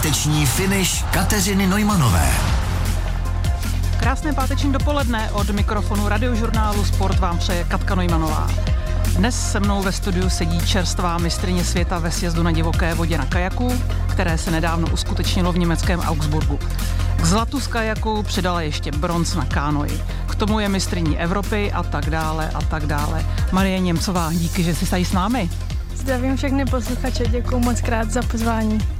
Páteční finish Kateřiny Nojmanové. Krásné páteční dopoledne od mikrofonu radiožurnálu Sport vám přeje Katka Nojmanová. Dnes se mnou ve studiu sedí čerstvá mistrině světa ve sjezdu na divoké vodě na kajaku, které se nedávno uskutečnilo v německém Augsburgu. K zlatu z kajaku přidala ještě bronz na kánoji. K tomu je mistriní Evropy a tak dále a tak dále. Marie Němcová, díky, že jsi tady s námi. Zdravím všechny posluchače, děkuji moc krát za pozvání.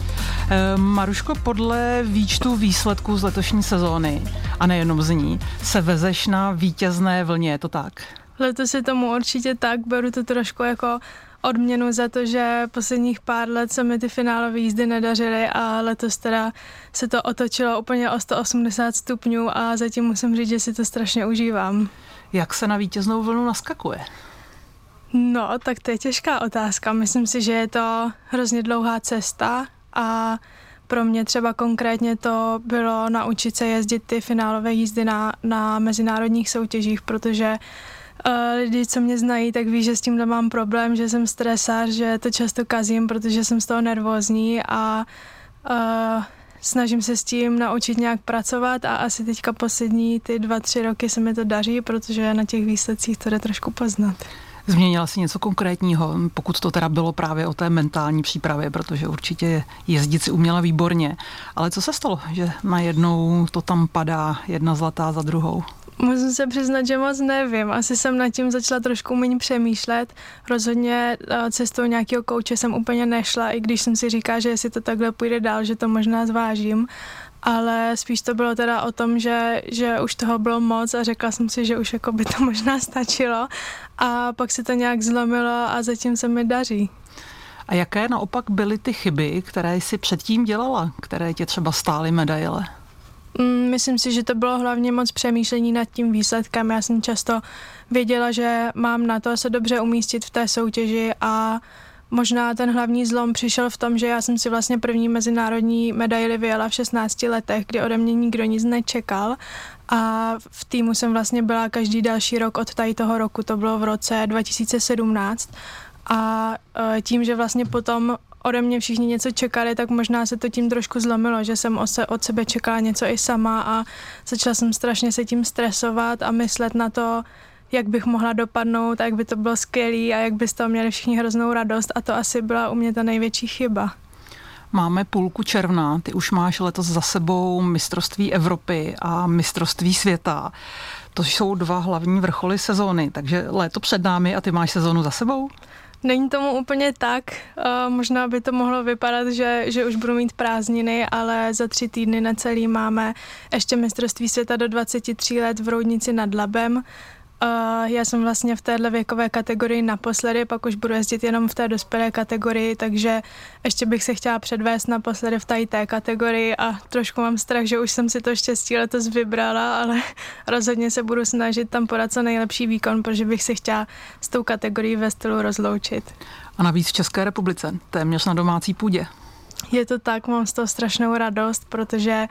Eh, Maruško, podle výčtu výsledků z letošní sezóny, a nejenom z ní, se vezeš na vítězné vlně, je to tak? Letos je tomu určitě tak, beru to trošku jako odměnu za to, že posledních pár let se mi ty finálové jízdy nedařily a letos teda se to otočilo úplně o 180 stupňů a zatím musím říct, že si to strašně užívám. Jak se na vítěznou vlnu naskakuje? No, tak to je těžká otázka. Myslím si, že je to hrozně dlouhá cesta a pro mě třeba konkrétně to bylo naučit se jezdit ty finálové jízdy na, na mezinárodních soutěžích, protože uh, lidi, co mě znají, tak ví, že s tímhle mám problém, že jsem stresář, že to často kazím, protože jsem z toho nervózní a uh, snažím se s tím naučit nějak pracovat a asi teďka poslední ty dva, tři roky se mi to daří, protože na těch výsledcích to jde trošku poznat. Změnila si něco konkrétního, pokud to teda bylo právě o té mentální přípravě, protože určitě jezdit si uměla výborně. Ale co se stalo, že najednou to tam padá jedna zlatá za druhou? Musím se přiznat, že moc nevím. Asi jsem nad tím začala trošku méně přemýšlet. Rozhodně eh, cestou nějakého kouče jsem úplně nešla, i když jsem si říkala, že jestli to takhle půjde dál, že to možná zvážím ale spíš to bylo teda o tom, že, že už toho bylo moc a řekla jsem si, že už jako by to možná stačilo a pak se to nějak zlomilo a zatím se mi daří. A jaké naopak byly ty chyby, které jsi předtím dělala, které tě třeba stály medaile? Mm, myslím si, že to bylo hlavně moc přemýšlení nad tím výsledkem. Já jsem často věděla, že mám na to se dobře umístit v té soutěži a Možná ten hlavní zlom přišel v tom, že já jsem si vlastně první mezinárodní medaily vyjela v 16 letech, kdy ode mě nikdo nic nečekal a v týmu jsem vlastně byla každý další rok od tady toho roku, to bylo v roce 2017 a e, tím, že vlastně potom ode mě všichni něco čekali, tak možná se to tím trošku zlomilo, že jsem od sebe čekala něco i sama a začala jsem strašně se tím stresovat a myslet na to, jak bych mohla dopadnout a jak by to bylo skvělé a jak by z toho měli všichni hroznou radost a to asi byla u mě ta největší chyba. Máme půlku června, ty už máš letos za sebou mistrovství Evropy a mistrovství světa. To jsou dva hlavní vrcholy sezóny, takže léto před námi a ty máš sezónu za sebou? Není tomu úplně tak. Uh, možná by to mohlo vypadat, že, že už budu mít prázdniny, ale za tři týdny na celý máme ještě mistrovství světa do 23 let v Roudnici nad Labem. Uh, já jsem vlastně v téhle věkové kategorii naposledy, pak už budu jezdit jenom v té dospělé kategorii, takže ještě bych se chtěla předvést naposledy v tady té kategorii a trošku mám strach, že už jsem si to štěstí letos vybrala, ale rozhodně se budu snažit tam podat co nejlepší výkon, protože bych se chtěla s tou kategorií ve stylu rozloučit. A navíc v České republice, téměř na domácí půdě. Je to tak, mám z toho strašnou radost, protože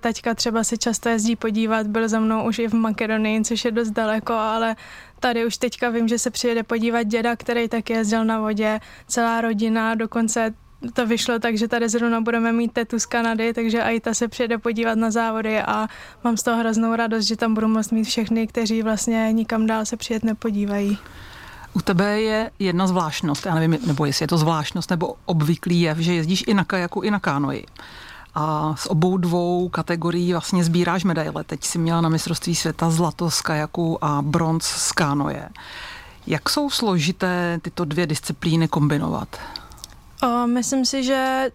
Taťka třeba si často jezdí podívat, byl za mnou už i v Makedonii, což je dost daleko, ale tady už teďka vím, že se přijede podívat děda, který tak jezdil na vodě, celá rodina, dokonce to vyšlo tak, že tady zrovna budeme mít tetu z Kanady, takže i ta se přijede podívat na závody a mám z toho hroznou radost, že tam budu moct mít všechny, kteří vlastně nikam dál se přijet nepodívají. U tebe je jedna zvláštnost, já nevím, nebo jestli je to zvláštnost nebo obvyklý je, že jezdíš i na kajaku, i na kánoji a z obou dvou kategorií vlastně sbíráš medaile. Teď si měla na mistrovství světa zlato z kajaku a bronz z kánoje. Jak jsou složité tyto dvě disciplíny kombinovat? O, myslím si, že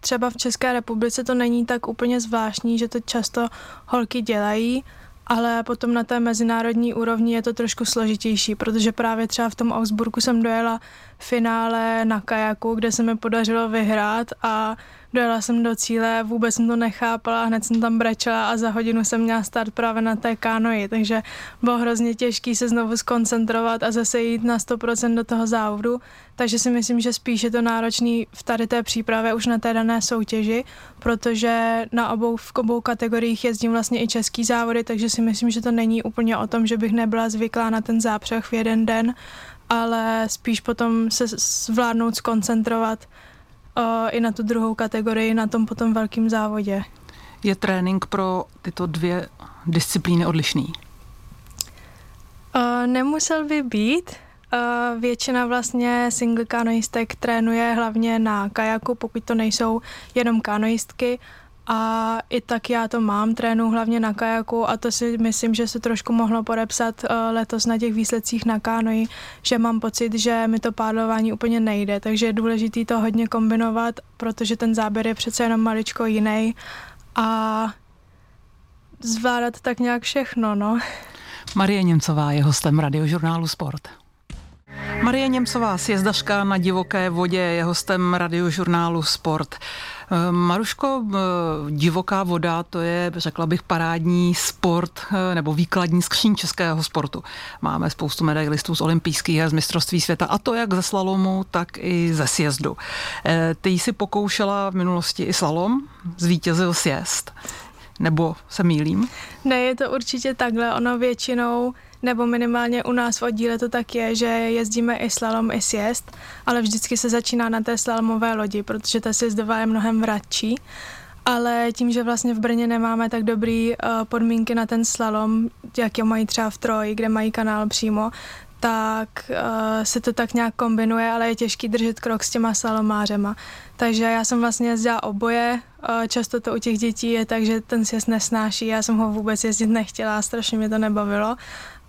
třeba v České republice to není tak úplně zvláštní, že to často holky dělají, ale potom na té mezinárodní úrovni je to trošku složitější, protože právě třeba v tom Augsburgu jsem dojela finále na kajaku, kde se mi podařilo vyhrát a dojela jsem do cíle, vůbec jsem to nechápala, hned jsem tam brečela a za hodinu jsem měla start právě na té kánoji, takže bylo hrozně těžké se znovu skoncentrovat a zase jít na 100% do toho závodu, takže si myslím, že spíš je to náročný v tady té přípravě už na té dané soutěži, protože na obou, v obou kategoriích jezdím vlastně i český závody, takže si myslím, že to není úplně o tom, že bych nebyla zvyklá na ten zápřeh v jeden den, ale spíš potom se zvládnout skoncentrovat i na tu druhou kategorii na tom potom velkém závodě. Je trénink pro tyto dvě disciplíny odlišný? Uh, nemusel by být. Uh, většina vlastně single kanoistek trénuje hlavně na kajaku, pokud to nejsou jenom kanoistky. A i tak já to mám, trénu hlavně na kajaku a to si myslím, že se trošku mohlo podepsat uh, letos na těch výsledcích na kánoji, že mám pocit, že mi to pádlování úplně nejde, takže je důležité to hodně kombinovat, protože ten záběr je přece jenom maličko jiný a zvládat tak nějak všechno, no. Marie Němcová je hostem radiožurnálu Sport. Marie Němcová, sjezdařka na divoké vodě, je hostem radiožurnálu Sport. Eh, Maruško, eh, divoká voda, to je, řekla bych, parádní sport eh, nebo výkladní skříň českého sportu. Máme spoustu medailistů z olympijských a z mistrovství světa, a to jak ze slalomu, tak i ze sjezdu. Ty jsi pokoušela v minulosti i slalom, zvítězil sjezd. Nebo se mýlím? Ne, je to určitě takhle. Ono většinou, nebo minimálně u nás v oddíle to tak je, že jezdíme i slalom, i sjezd, ale vždycky se začíná na té slalomové lodi, protože ta sjezdová je mnohem vratčí. Ale tím, že vlastně v Brně nemáme tak dobrý uh, podmínky na ten slalom, jak je mají třeba v Troji, kde mají kanál přímo, tak uh, se to tak nějak kombinuje, ale je těžký držet krok s těma slalomářema. Takže já jsem vlastně jezdila oboje, uh, často to u těch dětí je tak, že ten sjezd nesnáší, já jsem ho vůbec jezdit nechtěla, strašně mě to nebavilo.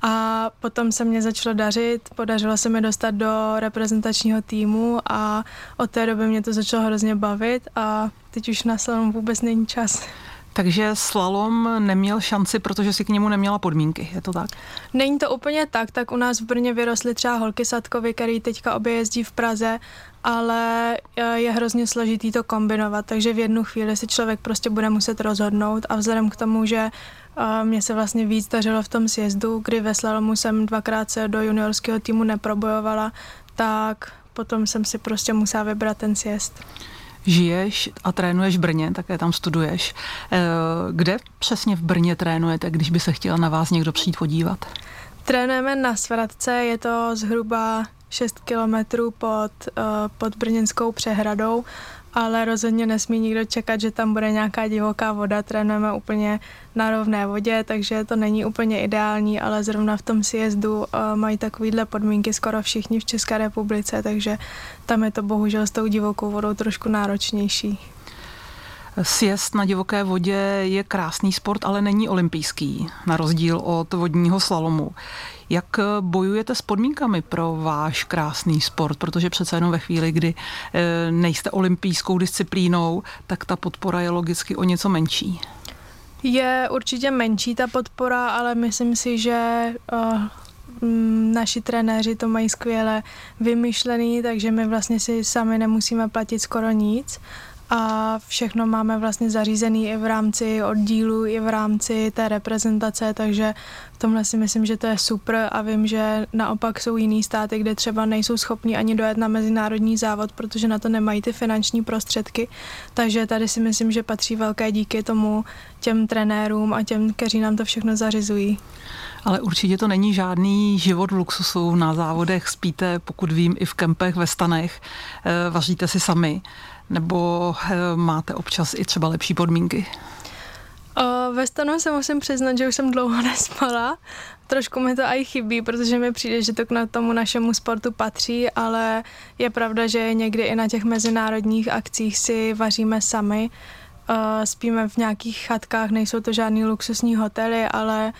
A potom se mě začalo dařit, podařilo se mi dostat do reprezentačního týmu a od té doby mě to začalo hrozně bavit a teď už na slalom vůbec není čas. Takže slalom neměl šanci, protože si k němu neměla podmínky, je to tak? Není to úplně tak, tak u nás v Brně vyrostly třeba holky Sadkovy, který teďka obě jezdí v Praze, ale e, je hrozně složitý to kombinovat, takže v jednu chvíli si člověk prostě bude muset rozhodnout a vzhledem k tomu, že e, mě se vlastně víc dařilo v tom sjezdu, kdy ve slalomu jsem dvakrát se do juniorského týmu neprobojovala, tak potom jsem si prostě musela vybrat ten sjezd žiješ a trénuješ v Brně, také tam studuješ. Eh, kde přesně v Brně trénujete, když by se chtěl na vás někdo přijít podívat? Trénujeme na Svratce, je to zhruba 6 kilometrů pod, eh, pod Brněnskou přehradou ale rozhodně nesmí nikdo čekat, že tam bude nějaká divoká voda. Trénujeme úplně na rovné vodě, takže to není úplně ideální, ale zrovna v tom sjezdu uh, mají takovýhle podmínky skoro všichni v České republice, takže tam je to bohužel s tou divokou vodou trošku náročnější. Sjezd na divoké vodě je krásný sport, ale není olympijský, na rozdíl od vodního slalomu. Jak bojujete s podmínkami pro váš krásný sport? Protože přece jenom ve chvíli, kdy eh, nejste olympijskou disciplínou, tak ta podpora je logicky o něco menší. Je určitě menší ta podpora, ale myslím si, že uh, naši trenéři to mají skvěle vymyšlený, takže my vlastně si sami nemusíme platit skoro nic a všechno máme vlastně zařízený i v rámci oddílu, i v rámci té reprezentace, takže v tomhle si myslím, že to je super a vím, že naopak jsou jiný státy, kde třeba nejsou schopní ani dojet na mezinárodní závod, protože na to nemají ty finanční prostředky, takže tady si myslím, že patří velké díky tomu těm trenérům a těm, kteří nám to všechno zařizují. Ale určitě to není žádný život v luxusu. Na závodech spíte, pokud vím, i v kempech, ve stanech, eh, vaříte si sami nebo eh, máte občas i třeba lepší podmínky? O, ve stanu se musím přiznat, že už jsem dlouho nespala. Trošku mi to i chybí, protože mi přijde, že to k tomu našemu sportu patří, ale je pravda, že někdy i na těch mezinárodních akcích si vaříme sami. Spíme v nějakých chatkách, nejsou to žádný luxusní hotely, ale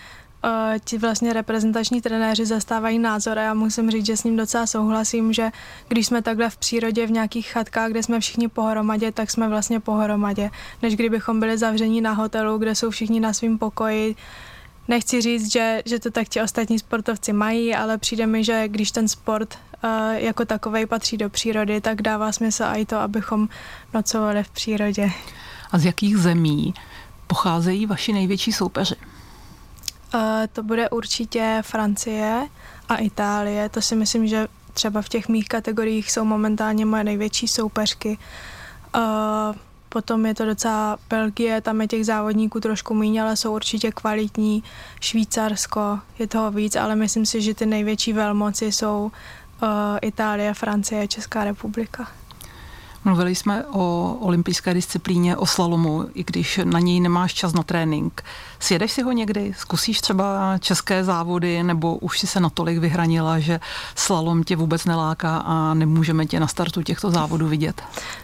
uh, ti vlastně reprezentační trenéři zastávají názor a já musím říct, že s ním docela souhlasím, že když jsme takhle v přírodě v nějakých chatkách, kde jsme všichni pohromadě, tak jsme vlastně pohromadě, než kdybychom byli zavření na hotelu, kde jsou všichni na svém pokoji. Nechci říct, že, že to tak ti ostatní sportovci mají, ale přijde mi, že když ten sport uh, jako takový patří do přírody, tak dává smysl i to, abychom nocovali v přírodě. A z jakých zemí pocházejí vaši největší soupeři? To bude určitě Francie a Itálie. To si myslím, že třeba v těch mých kategoriích jsou momentálně moje největší soupeřky. Potom je to docela Belgie, tam je těch závodníků trošku méně, ale jsou určitě kvalitní. Švýcarsko, je toho víc, ale myslím si, že ty největší velmoci jsou uh, Itálie, Francie, Česká republika. Mluvili jsme o olympijské disciplíně, o slalomu, i když na něj nemáš čas na trénink. Sjedeš si ho někdy? Zkusíš třeba české závody, nebo už si se natolik vyhranila, že slalom tě vůbec neláká a nemůžeme tě na startu těchto závodů vidět?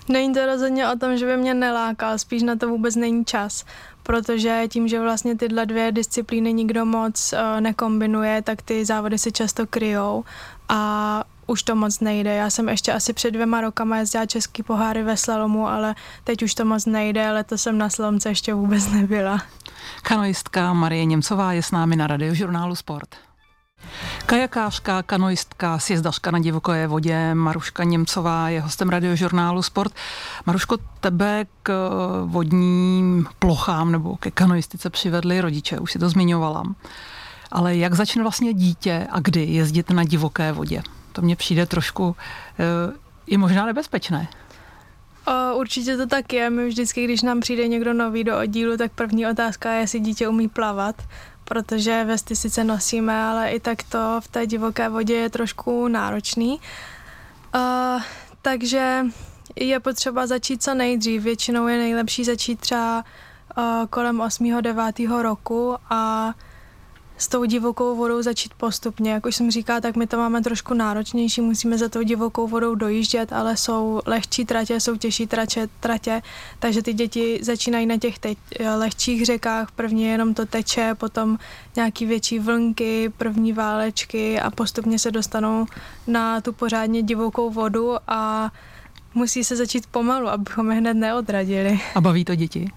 Není to rozhodně o tom, že by mě nelákal, spíš na to vůbec není čas protože tím, že vlastně tyhle dvě disciplíny nikdo moc uh, nekombinuje, tak ty závody se často kryjou a už to moc nejde. Já jsem ještě asi před dvěma rokama jezdila český poháry ve slalomu, ale teď už to moc nejde, letos jsem na slalomce ještě vůbec nebyla. Kanoistka Marie Němcová je s námi na radiožurnálu Sport. Kajakářka, kanoistka, sjezdařka na divoké vodě Maruška Němcová je hostem radiožurnálu Sport. Maruško, tebe k vodním plochám nebo ke kanoistice přivedli rodiče, už si to zmiňovala. Ale jak začne vlastně dítě a kdy jezdit na divoké vodě? To mně přijde trošku uh, i možná nebezpečné. Určitě to tak je. My vždycky, když nám přijde někdo nový do oddílu, tak první otázka je, jestli dítě umí plavat, protože vesty sice nosíme, ale i tak to v té divoké vodě je trošku náročný. Uh, takže je potřeba začít co nejdřív. Většinou je nejlepší začít třeba uh, kolem 8. 9. roku a s tou divokou vodou začít postupně. Jak už jsem říká, tak my to máme trošku náročnější, musíme za tou divokou vodou dojíždět, ale jsou lehčí tratě, jsou těžší tratě, tratě takže ty děti začínají na těch teď lehčích řekách, prvně jenom to teče, potom nějaký větší vlnky, první válečky a postupně se dostanou na tu pořádně divokou vodu a musí se začít pomalu, abychom je hned neodradili. A baví to děti?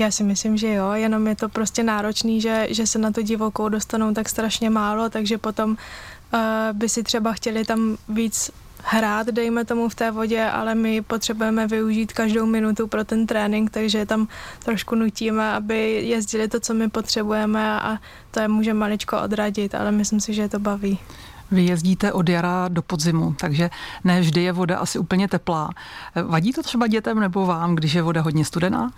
Já si myslím, že jo, jenom je to prostě náročný, že, že se na to divokou dostanou tak strašně málo, takže potom uh, by si třeba chtěli tam víc hrát, dejme tomu v té vodě, ale my potřebujeme využít každou minutu pro ten trénink, takže tam trošku nutíme, aby jezdili to, co my potřebujeme a to je může maličko odradit, ale myslím si, že je to baví. Vy jezdíte od jara do podzimu, takže ne vždy je voda asi úplně teplá. Vadí to třeba dětem nebo vám, když je voda hodně studená?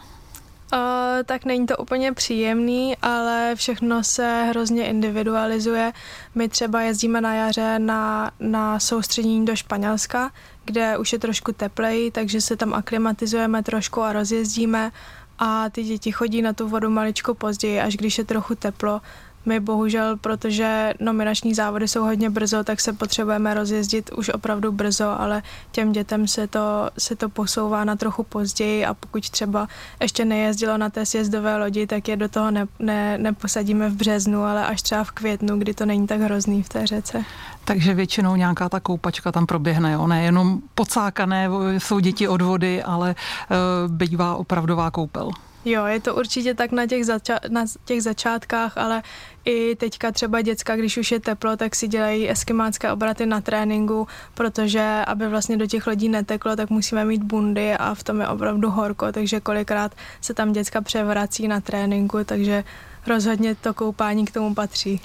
Uh, tak není to úplně příjemný, ale všechno se hrozně individualizuje. My třeba jezdíme na jaře na, na soustředění do Španělska, kde už je trošku teplej, takže se tam aklimatizujeme trošku a rozjezdíme a ty děti chodí na tu vodu maličko později, až když je trochu teplo, my bohužel, protože nominační závody jsou hodně brzo, tak se potřebujeme rozjezdit už opravdu brzo, ale těm dětem se to, se to posouvá na trochu později a pokud třeba ještě nejezdilo na té sjezdové lodi, tak je do toho ne, ne, neposadíme v březnu, ale až třeba v květnu, kdy to není tak hrozný v té řece. Takže většinou nějaká ta koupačka tam proběhne, jo? nejenom pocákané jsou děti od vody, ale uh, bývá opravdová koupel. Jo, je to určitě tak na těch, zača- na těch začátkách, ale i teďka třeba děcka, když už je teplo, tak si dělají eskimácké obraty na tréninku, protože aby vlastně do těch lodí neteklo, tak musíme mít bundy a v tom je opravdu horko, takže kolikrát se tam děcka převrací na tréninku, takže rozhodně to koupání k tomu patří.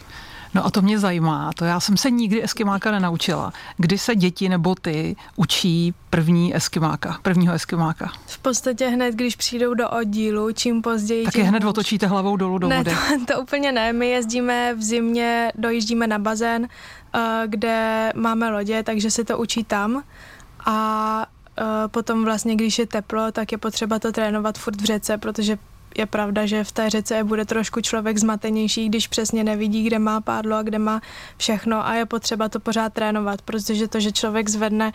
No a to mě zajímá, to já jsem se nikdy eskimáka nenaučila. Kdy se děti nebo ty učí první eskimáka, prvního eskimáka? V podstatě hned, když přijdou do oddílu, čím později. Tak je hned hůř. otočíte hlavou dolů do ne, vody. To, to úplně ne, my jezdíme v zimě, dojíždíme na bazén, eh, kde máme lodě, takže se to učí tam a eh, potom vlastně, když je teplo, tak je potřeba to trénovat furt v řece, protože je pravda, že v té řece bude trošku člověk zmatenější, když přesně nevidí, kde má pádlo a kde má všechno a je potřeba to pořád trénovat, protože to, že člověk zvedne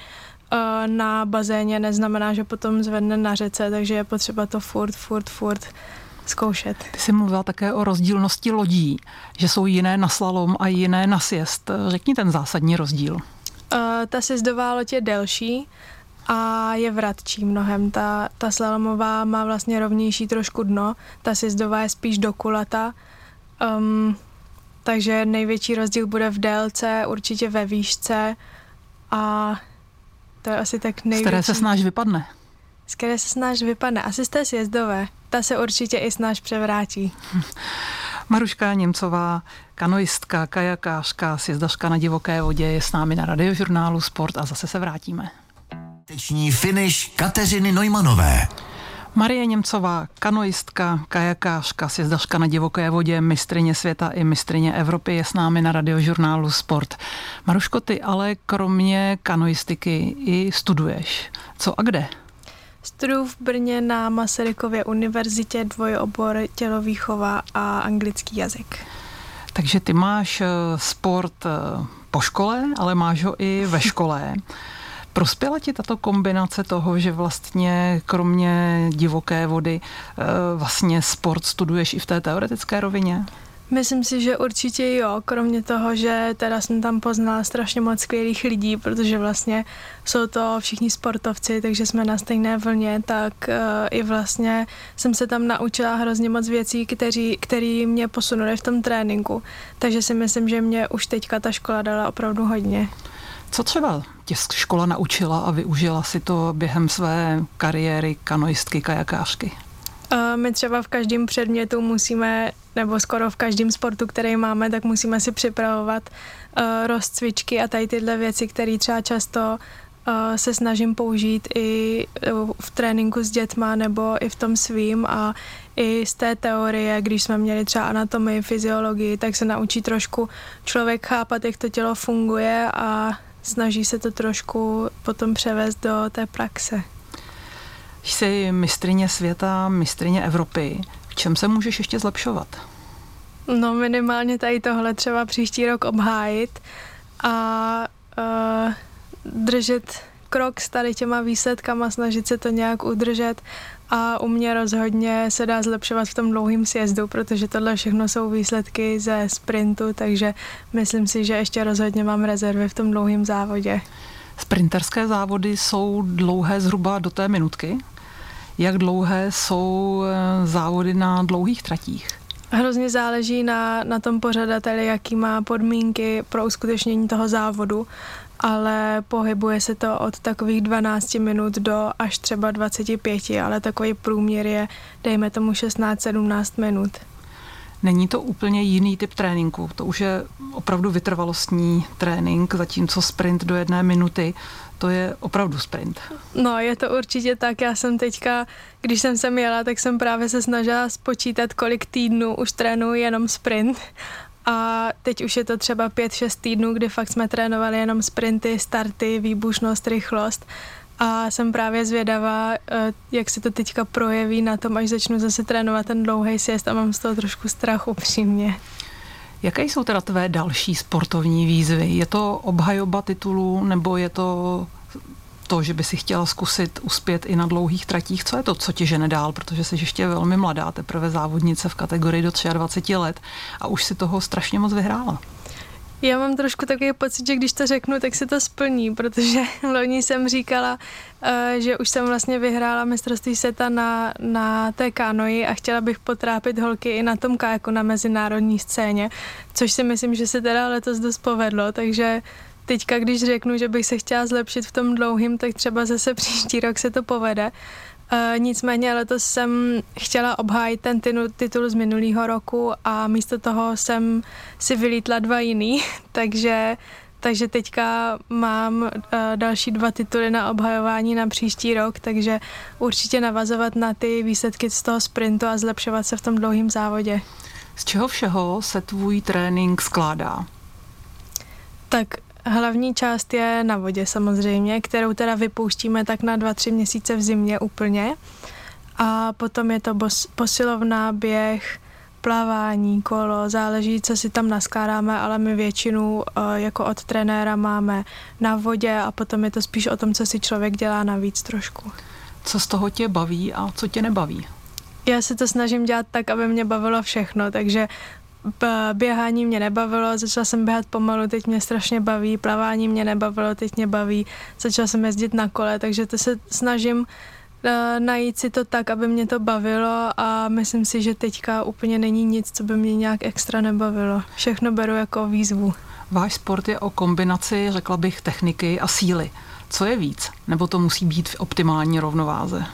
uh, na bazéně, neznamená, že potom zvedne na řece, takže je potřeba to furt, furt, furt zkoušet. Ty jsi mluvila také o rozdílnosti lodí, že jsou jiné na slalom a jiné na sjezd. Řekni ten zásadní rozdíl. Uh, ta sjezdová loď je delší, a je vratčí mnohem. Ta, ta slalomová má vlastně rovnější trošku dno, ta sjezdová je spíš dokulata, um, takže největší rozdíl bude v délce, určitě ve výšce a to je asi tak největší. Z které se snáš vypadne? Z které se snáš vypadne. Asi z té sjezdové. Ta se určitě i snáš převrátí. Maruška Němcová, kanoistka, kajakářka, sjezdařka na divoké vodě je s námi na radiožurnálu Sport a zase se vrátíme. Teční finish Kateřiny Nojmanové. Marie Němcová, kanoistka, kajakářka, sjezdařka na divoké vodě, mistrině světa i mistrině Evropy je s námi na radiožurnálu Sport. Maruško, ty ale kromě kanoistiky i studuješ. Co a kde? Studuju v Brně na Masarykově univerzitě dvojobor tělovýchova a anglický jazyk. Takže ty máš eh, sport eh, po škole, ale máš ho i ve škole. Prospěla ti tato kombinace toho, že vlastně kromě divoké vody eh, vlastně sport studuješ i v té teoretické rovině? Myslím si, že určitě jo, kromě toho, že teda jsem tam poznala strašně moc skvělých lidí, protože vlastně jsou to všichni sportovci, takže jsme na stejné vlně, tak uh, i vlastně jsem se tam naučila hrozně moc věcí, kteří, který mě posunuli v tom tréninku. Takže si myslím, že mě už teďka ta škola dala opravdu hodně. Co třeba tě škola naučila a využila si to během své kariéry kanoistky, kajakářky? My třeba v každém předmětu musíme, nebo skoro v každém sportu, který máme, tak musíme si připravovat uh, rozcvičky a tady tyhle věci, které třeba často uh, se snažím použít i v tréninku s dětma nebo i v tom svým a i z té teorie, když jsme měli třeba anatomii, fyziologii, tak se naučí trošku člověk chápat, jak to tělo funguje a snaží se to trošku potom převést do té praxe. Jsi mistrině světa, mistrině Evropy. V čem se můžeš ještě zlepšovat? No minimálně tady tohle třeba příští rok obhájit a uh, držet krok s tady těma výsledkama, snažit se to nějak udržet a u mě rozhodně se dá zlepšovat v tom dlouhém sjezdu, protože tohle všechno jsou výsledky ze sprintu, takže myslím si, že ještě rozhodně mám rezervy v tom dlouhém závodě. Sprinterské závody jsou dlouhé zhruba do té minutky. Jak dlouhé jsou eh, závody na dlouhých tratích? Hrozně záleží na, na tom pořadateli, jaký má podmínky pro uskutečnění toho závodu, ale pohybuje se to od takových 12 minut do až třeba 25, ale takový průměr je, dejme tomu 16-17 minut. Není to úplně jiný typ tréninku. To už je opravdu vytrvalostní trénink, zatímco sprint do jedné minuty to je opravdu sprint. No, je to určitě tak. Já jsem teďka, když jsem sem jela, tak jsem právě se snažila spočítat, kolik týdnů už trénuji jenom sprint. A teď už je to třeba 5-6 týdnů, kdy fakt jsme trénovali jenom sprinty, starty, výbušnost, rychlost. A jsem právě zvědavá, eh, jak se to teďka projeví na tom, až začnu zase trénovat ten dlouhý sjezd a mám z toho trošku strach upřímně. Jaké jsou teda tvé další sportovní výzvy? Je to obhajoba titulu nebo je to to, že by si chtěla zkusit uspět i na dlouhých tratích? Co je to, co tě žene dál? Protože jsi ještě velmi mladá, teprve závodnice v kategorii do 23 let a už si toho strašně moc vyhrála. Já mám trošku takový pocit, že když to řeknu, tak se to splní, protože loni jsem říkala, eh, že už jsem vlastně vyhrála mistrovství světa na, na té kanoji a chtěla bych potrápit holky i na tom kajaku na mezinárodní scéně, což si myslím, že se teda letos dost povedlo, takže teďka, když řeknu, že bych se chtěla zlepšit v tom dlouhým, tak třeba zase příští rok se to povede. Uh, nicméně letos jsem chtěla obhájit ten titul z minulého roku a místo toho jsem si vylítla dva jiný, takže, takže teďka mám uh, další dva tituly na obhajování na příští rok, takže určitě navazovat na ty výsledky z toho sprintu a zlepšovat se v tom dlouhém závodě. Z čeho všeho se tvůj trénink skládá? Tak Hlavní část je na vodě samozřejmě, kterou teda vypouštíme tak na 2-3 měsíce v zimě úplně. A potom je to bos- posilovná, běh, plavání, kolo, záleží, co si tam naskládáme, ale my většinu eh, jako od trenéra máme na vodě a potom je to spíš o tom, co si člověk dělá navíc trošku. Co z toho tě baví a co tě nebaví? Já se to snažím dělat tak, aby mě bavilo všechno, takže běhání mě nebavilo, začala jsem běhat pomalu, teď mě strašně baví, plavání mě nebavilo, teď mě baví, začala jsem jezdit na kole, takže to se snažím eh, najít si to tak, aby mě to bavilo a myslím si, že teďka úplně není nic, co by mě nějak extra nebavilo. Všechno beru jako výzvu. Váš sport je o kombinaci, řekla bych, techniky a síly. Co je víc? Nebo to musí být v optimální rovnováze?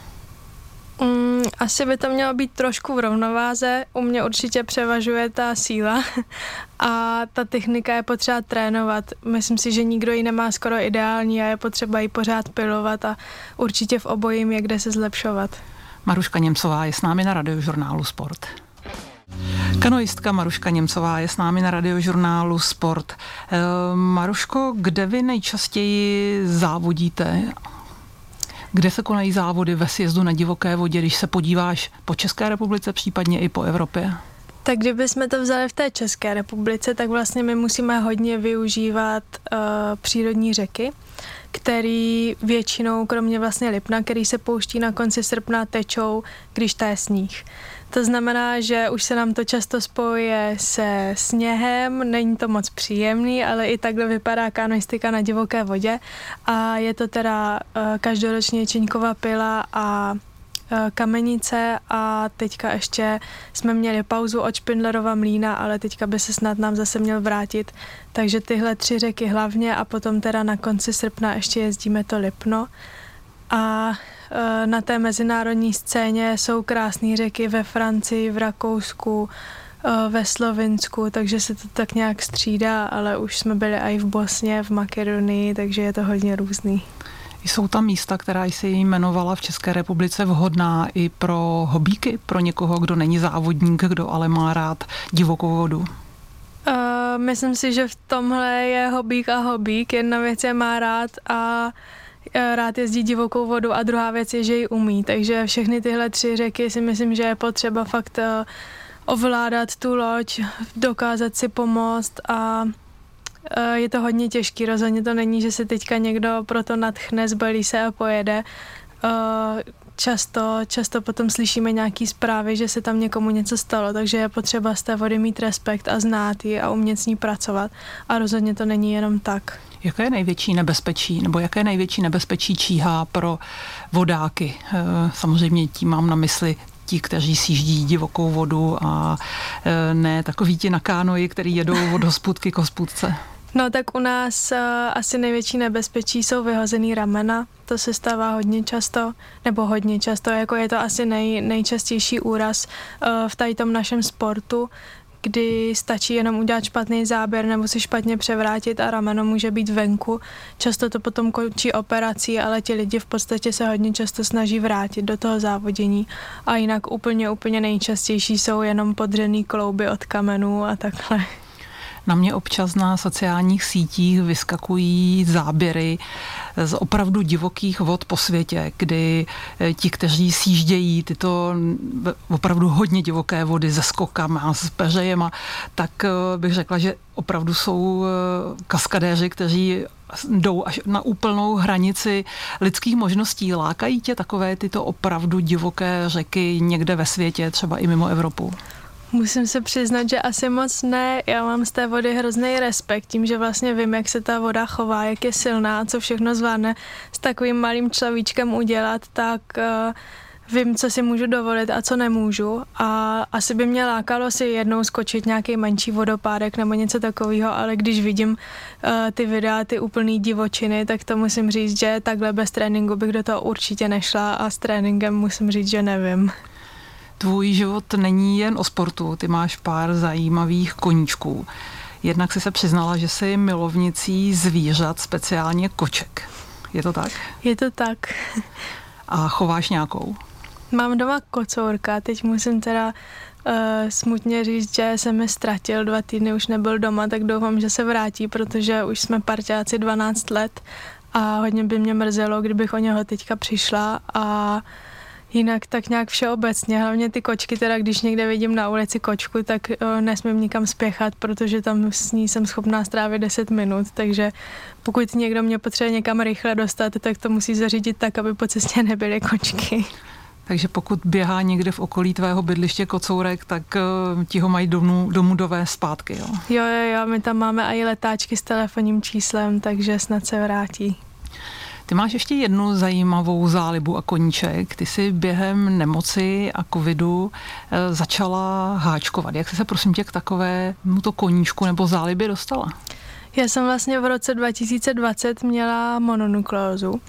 Mm, asi by to mělo být trošku v rovnováze. U mě určitě převažuje ta síla a ta technika je potřeba trénovat. Myslím si, že nikdo ji nemá skoro ideální a je potřeba ji pořád pilovat a určitě v obojím je kde se zlepšovat. Maruška Němcová je s námi na radiožurnálu Sport. Kanoistka Maruška Němcová je s námi na radiožurnálu Sport. E, Maruško, kde vy nejčastěji závodíte? Kde se konají závody ve sjezdu na divoké vodě, když se podíváš po České republice, případně i po Evropě? Tak kdyby jsme to vzali v té České republice, tak vlastně my musíme hodně využívat uh, přírodní řeky, který většinou, kromě vlastně Lipna, který se pouští na konci srpna, tečou, když je sníh. To znamená, že už se nám to často spojuje se sněhem, není to moc příjemný, ale i takhle vypadá kanoistika na divoké vodě a je to teda uh, každoročně Čiňkova pila a Eh, kamenice a teďka ještě jsme měli pauzu od Špindlerova mlína, ale teďka by se snad nám zase měl vrátit. Takže tyhle tři řeky hlavně a potom teda na konci srpna ještě jezdíme to Lipno. A eh, na té mezinárodní scéně jsou krásné řeky ve Francii, v Rakousku, eh, ve Slovinsku, takže se to tak nějak střídá, ale už jsme byli i v Bosně, v Makedonii, takže je to hodně různý. Jsou tam místa, která jsi jmenovala v České republice vhodná i pro hobíky, pro někoho, kdo není závodník, kdo ale má rád divokou vodu? Uh, myslím si, že v tomhle je hobík a hobík. Jedna věc je má rád a eh, rád jezdí divokou vodu a druhá věc je, že ji umí. Takže všechny tyhle tři řeky si myslím, že je potřeba fakt uh, ovládat tu loď, dokázat si pomoct a Eh, je to hodně těžký, rozhodně to není, že se teďka někdo proto nadchne, zbalí se a pojede. Eh, často, často potom slyšíme nějaký zprávy, že se tam někomu něco stalo, takže je potřeba z té vody mít respekt a znát ji a umět s ní pracovat. A rozhodně to není jenom tak. Jaké je největší nebezpečí, nebo jaké největší nebezpečí číhá pro vodáky? Eh, samozřejmě tím mám na mysli ti, kteří sjíždí divokou vodu a ne takoví ti na kánoji, který jedou od hospůdky k hospůdce. No tak u nás uh, asi největší nebezpečí jsou vyhozený ramena. To se stává hodně často, nebo hodně často, jako je to asi nej, nejčastější úraz v tady tom našem sportu, kdy stačí jenom udělat špatný záběr nebo si špatně převrátit a rameno může být venku. Často to potom končí operací, ale ti lidi v podstatě se hodně často snaží vrátit do toho závodění. A jinak úplně, úplně nejčastější jsou jenom podřený klouby od kamenů a takhle. Na mě občas na sociálních sítích vyskakují záběry z opravdu divokých vod po světě, kdy eh, ti, kteří sjíždějí tyto opravdu hodně divoké vody se skokama, s peřejema, tak eh, bych řekla, že opravdu jsou eh, kaskadéři, kteří jdou až na úplnou hranici lidských možností. Lákají tě takové tyto opravdu divoké řeky někde ve světě, třeba i mimo Evropu? Musím se přiznat, že asi moc ne. Já mám z té vody hrozný respekt tím, že vlastně vím, jak se ta voda chová, jak je silná, co všechno zvládne s takovým malým človíčkem udělat, tak uh, vím, co si můžu dovolit a co nemůžu. A asi by mě lákalo si jednou skočit nějaký menší vodopádek nebo něco takového, ale když vidím uh, ty videa, ty úplný divočiny, tak to musím říct, že takhle bez tréninku bych do toho určitě nešla a s tréninkem musím říct, že nevím tvůj život není jen o sportu, ty máš pár zajímavých koníčků. Jednak si se přiznala, že jsi milovnicí zvířat, speciálně koček. Je to tak? Je to tak. A chováš nějakou? Mám doma kocourka, teď musím teda uh, smutně říct, že se mi ztratil, dva týdny už nebyl doma, tak doufám, že se vrátí, protože už jsme parťáci 12 let a hodně by mě mrzelo, kdybych o něho teďka přišla a Jinak tak nějak všeobecně, hlavně ty kočky, teda když někde vidím na ulici kočku, tak uh, nesmím nikam spěchat, protože tam s ní jsem schopná strávit 10 minut, takže pokud někdo mě potřebuje někam rychle dostat, tak to musí zařídit tak, aby po cestě nebyly kočky. Takže pokud běhá někde v okolí tvého bydliště kocourek, tak uh, ti ho mají domů, domů dové zpátky, jo? Jo, jo, jo, my tam máme i letáčky s telefonním číslem, takže snad se vrátí. Ty máš ještě jednu zajímavou zálibu a koníček. Ty jsi během nemoci a covidu eh, začala háčkovat. Jak jsi se prosím tě k takovému to koníčku nebo zálibě dostala? Já jsem vlastně v roce 2020 měla mononukleózu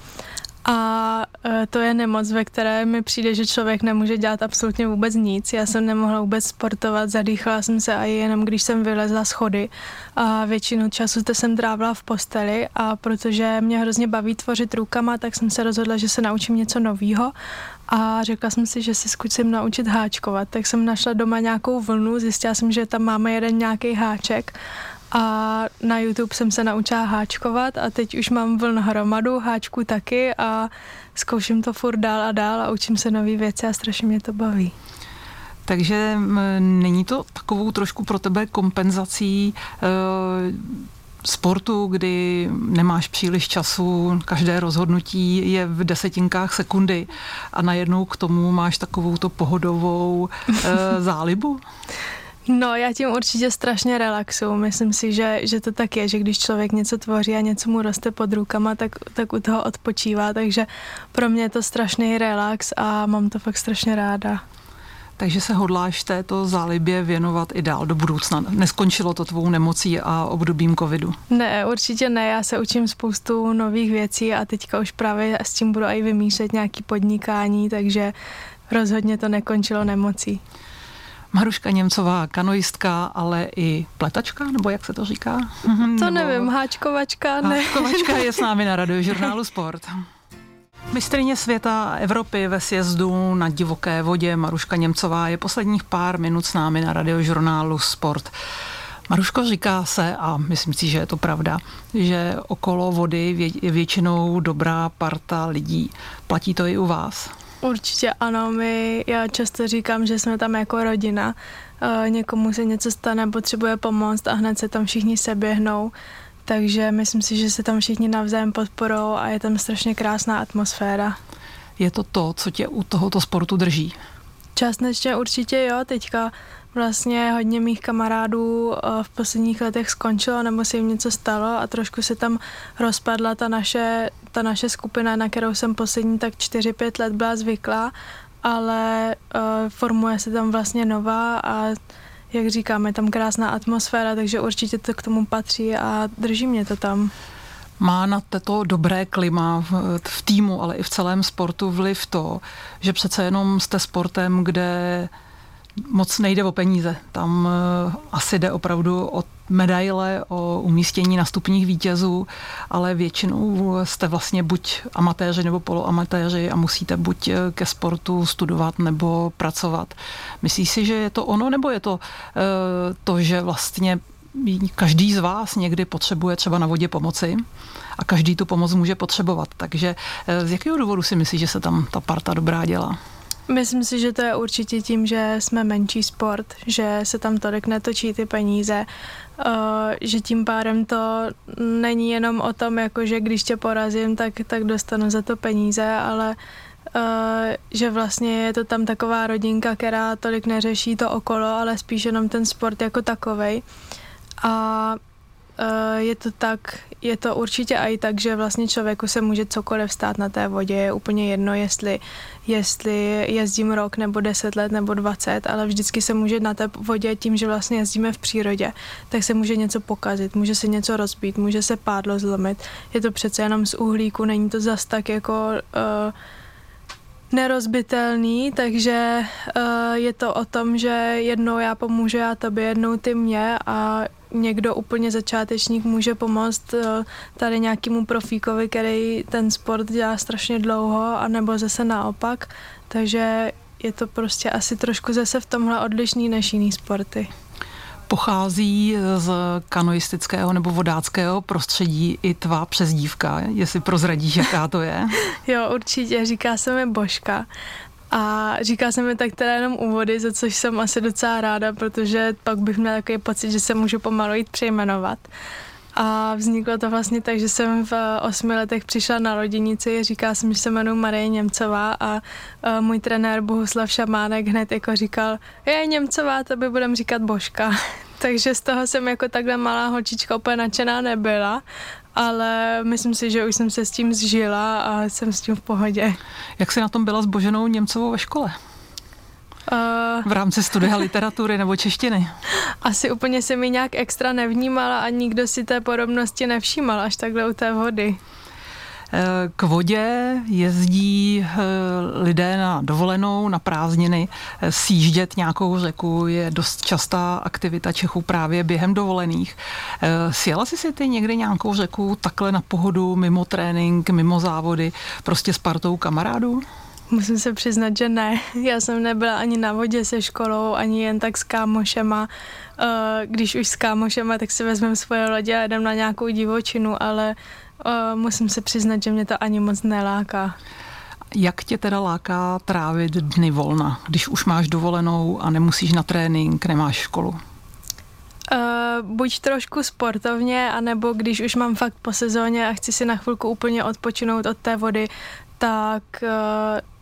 a e, to je nemoc, ve které mi přijde, že člověk nemůže dělat absolutně vůbec nic. Já jsem nemohla vůbec sportovat, zadýchala jsem se a jenom když jsem vylezla schody a většinu času to jsem trávila v posteli a protože mě hrozně baví tvořit rukama, tak jsem se rozhodla, že se naučím něco nového a řekla jsem si, že si zkusím naučit háčkovat. Tak jsem našla doma nějakou vlnu, zjistila jsem, že tam máme jeden nějaký háček a na YouTube jsem se naučila háčkovat a teď už mám vln hromadu háčků taky a zkouším to furt dál a dál a učím se nové věci a strašně mě to baví. Takže není to takovou trošku pro tebe kompenzací e, sportu, kdy nemáš příliš času, každé rozhodnutí je v desetinkách sekundy a najednou k tomu máš takovou to pohodovou e, zálibu? No, já tím určitě strašně relaxuju. Myslím si, že, že to tak je, že když člověk něco tvoří a něco mu roste pod rukama, tak, tak u toho odpočívá. Takže pro mě je to strašný relax a mám to fakt strašně ráda. Takže se hodláš této zálibě věnovat i dál do budoucna? Neskončilo to tvou nemocí a obdobím covidu? Ne, určitě ne. Já se učím spoustu nových věcí a teďka už právě s tím budu i vymýšlet nějaký podnikání, takže rozhodně to nekončilo nemocí. Maruška Němcová, kanoistka, ale i pletačka, nebo jak se to říká? To nebo... nevím, háčkovačka, ne. Háčkovačka je s námi na radiožurnálu Sport. Mistrině světa a Evropy ve sjezdu na divoké vodě Maruška Němcová je posledních pár minut s námi na radiožurnálu Sport. Maruško, říká se, a myslím si, že je to pravda, že okolo vody je většinou dobrá parta lidí. Platí to i u vás? Určitě ano, my, já často říkám, že jsme tam jako rodina. E, někomu se něco stane, potřebuje pomoct a hned se tam všichni seběhnou. Takže myslím si, že se tam všichni navzájem podporou a je tam strašně krásná atmosféra. Je to to, co tě u tohoto sportu drží? Částečně určitě jo, teďka vlastně hodně mých kamarádů eh, v posledních letech skončilo nebo se jim něco stalo a trošku se tam rozpadla ta naše, ta naše skupina, na kterou jsem poslední tak 4-5 let byla zvyklá, ale uh, formuje se tam vlastně nová a jak říkáme, tam krásná atmosféra, takže určitě to k tomu patří a drží mě to tam. Má na toto dobré klima v, v týmu, ale i v celém sportu vliv to, že přece jenom jste sportem, kde moc nejde o peníze. Tam uh, asi jde opravdu o medaile, o umístění na stupních vítězů, ale většinou jste vlastně buď amatéři nebo poloamatéři a musíte buď eh, ke sportu studovat nebo pracovat. Myslíš si, že je to ono, nebo je to uh, to, že vlastně každý z vás někdy potřebuje třeba na vodě pomoci a každý tu pomoc může potřebovat. Takže z jakého důvodu si myslíš, že se tam ta parta dobrá dělá? Myslím si, že to je určitě tím, že jsme menší sport, že se tam tolik netočí ty peníze, uh, že tím pádem to není jenom o tom, jako že když tě porazím, tak, tak dostanu za to peníze, ale uh, že vlastně je to tam taková rodinka, která tolik neřeší to okolo, ale spíš jenom ten sport jako takovej. A je to tak, je to určitě i tak, že vlastně člověku se může cokoliv stát na té vodě. Je úplně jedno, jestli, jestli jezdím rok nebo deset let nebo dvacet, ale vždycky se může na té vodě tím, že vlastně jezdíme v přírodě, tak se může něco pokazit, může se něco rozbít, může se pádlo zlomit. Je to přece jenom z uhlíku, není to zas tak jako uh, nerozbitelný, takže uh, je to o tom, že jednou já pomůžu já tobě, jednou ty mě a někdo úplně začátečník může pomoct uh, tady nějakému profíkovi, který ten sport dělá strašně dlouho, anebo zase naopak, takže je to prostě asi trošku zase v tomhle odlišný než jiný sporty pochází z kanoistického nebo vodáckého prostředí i tvá přezdívka, jestli prozradíš, jaká to je? jo, určitě, říká se mi Božka. A říká se mi tak teda jenom úvody, za což jsem asi docela ráda, protože pak bych měla takový pocit, že se můžu pomalu jít přejmenovat. A vzniklo to vlastně tak, že jsem v osmi letech přišla na rodinici, říká jsem, že se jmenuji Marie Němcová a můj trenér Bohuslav Šamánek hned jako říkal, je Němcová, to by budem říkat Božka. Takže z toho jsem jako takhle malá holčička úplně nadšená nebyla, ale myslím si, že už jsem se s tím zžila a jsem s tím v pohodě. Jak jsi na tom byla s Boženou Němcovou ve škole? Uh, v rámci studia literatury nebo češtiny? Asi úplně se mi nějak extra nevnímala a nikdo si té podobnosti nevšímal až takhle u té vody. K vodě jezdí eh, lidé na dovolenou, na prázdniny, eh, sjíždět nějakou řeku je dost častá aktivita Čechů právě během dovolených. Eh, sjela jsi si ty někdy nějakou řeku takhle na pohodu, mimo trénink, mimo závody, prostě s partou kamarádů? Musím se přiznat, že ne. Já jsem nebyla ani na vodě se školou, ani jen tak s kámošema. Eh, když už s kámošema, tak si vezmeme svoje lodě a jdem na nějakou divočinu, ale eh, musím se přiznat, že mě to ani moc neláká. Jak tě teda láká trávit dny volna, když už máš dovolenou a nemusíš na trénink, nemáš školu? Uh, buď trošku sportovně, anebo když už mám fakt po sezóně a chci si na chvilku úplně odpočinout od té vody, tak uh,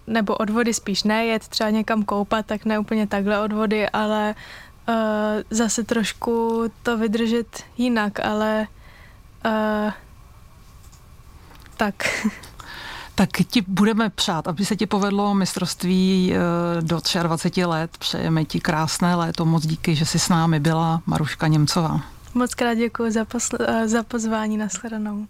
nebo od vody spíš ne, jet třeba někam koupat, tak ne úplně takhle od vody, ale uh, zase trošku to vydržet jinak, ale uh, tak. Tak ti budeme přát, aby se ti povedlo mistrovství do 23 let. Přejeme ti krásné léto. Moc díky, že jsi s námi byla. Maruška Němcová. Moc krát děkuji za, posl- za pozvání. Nashledanou.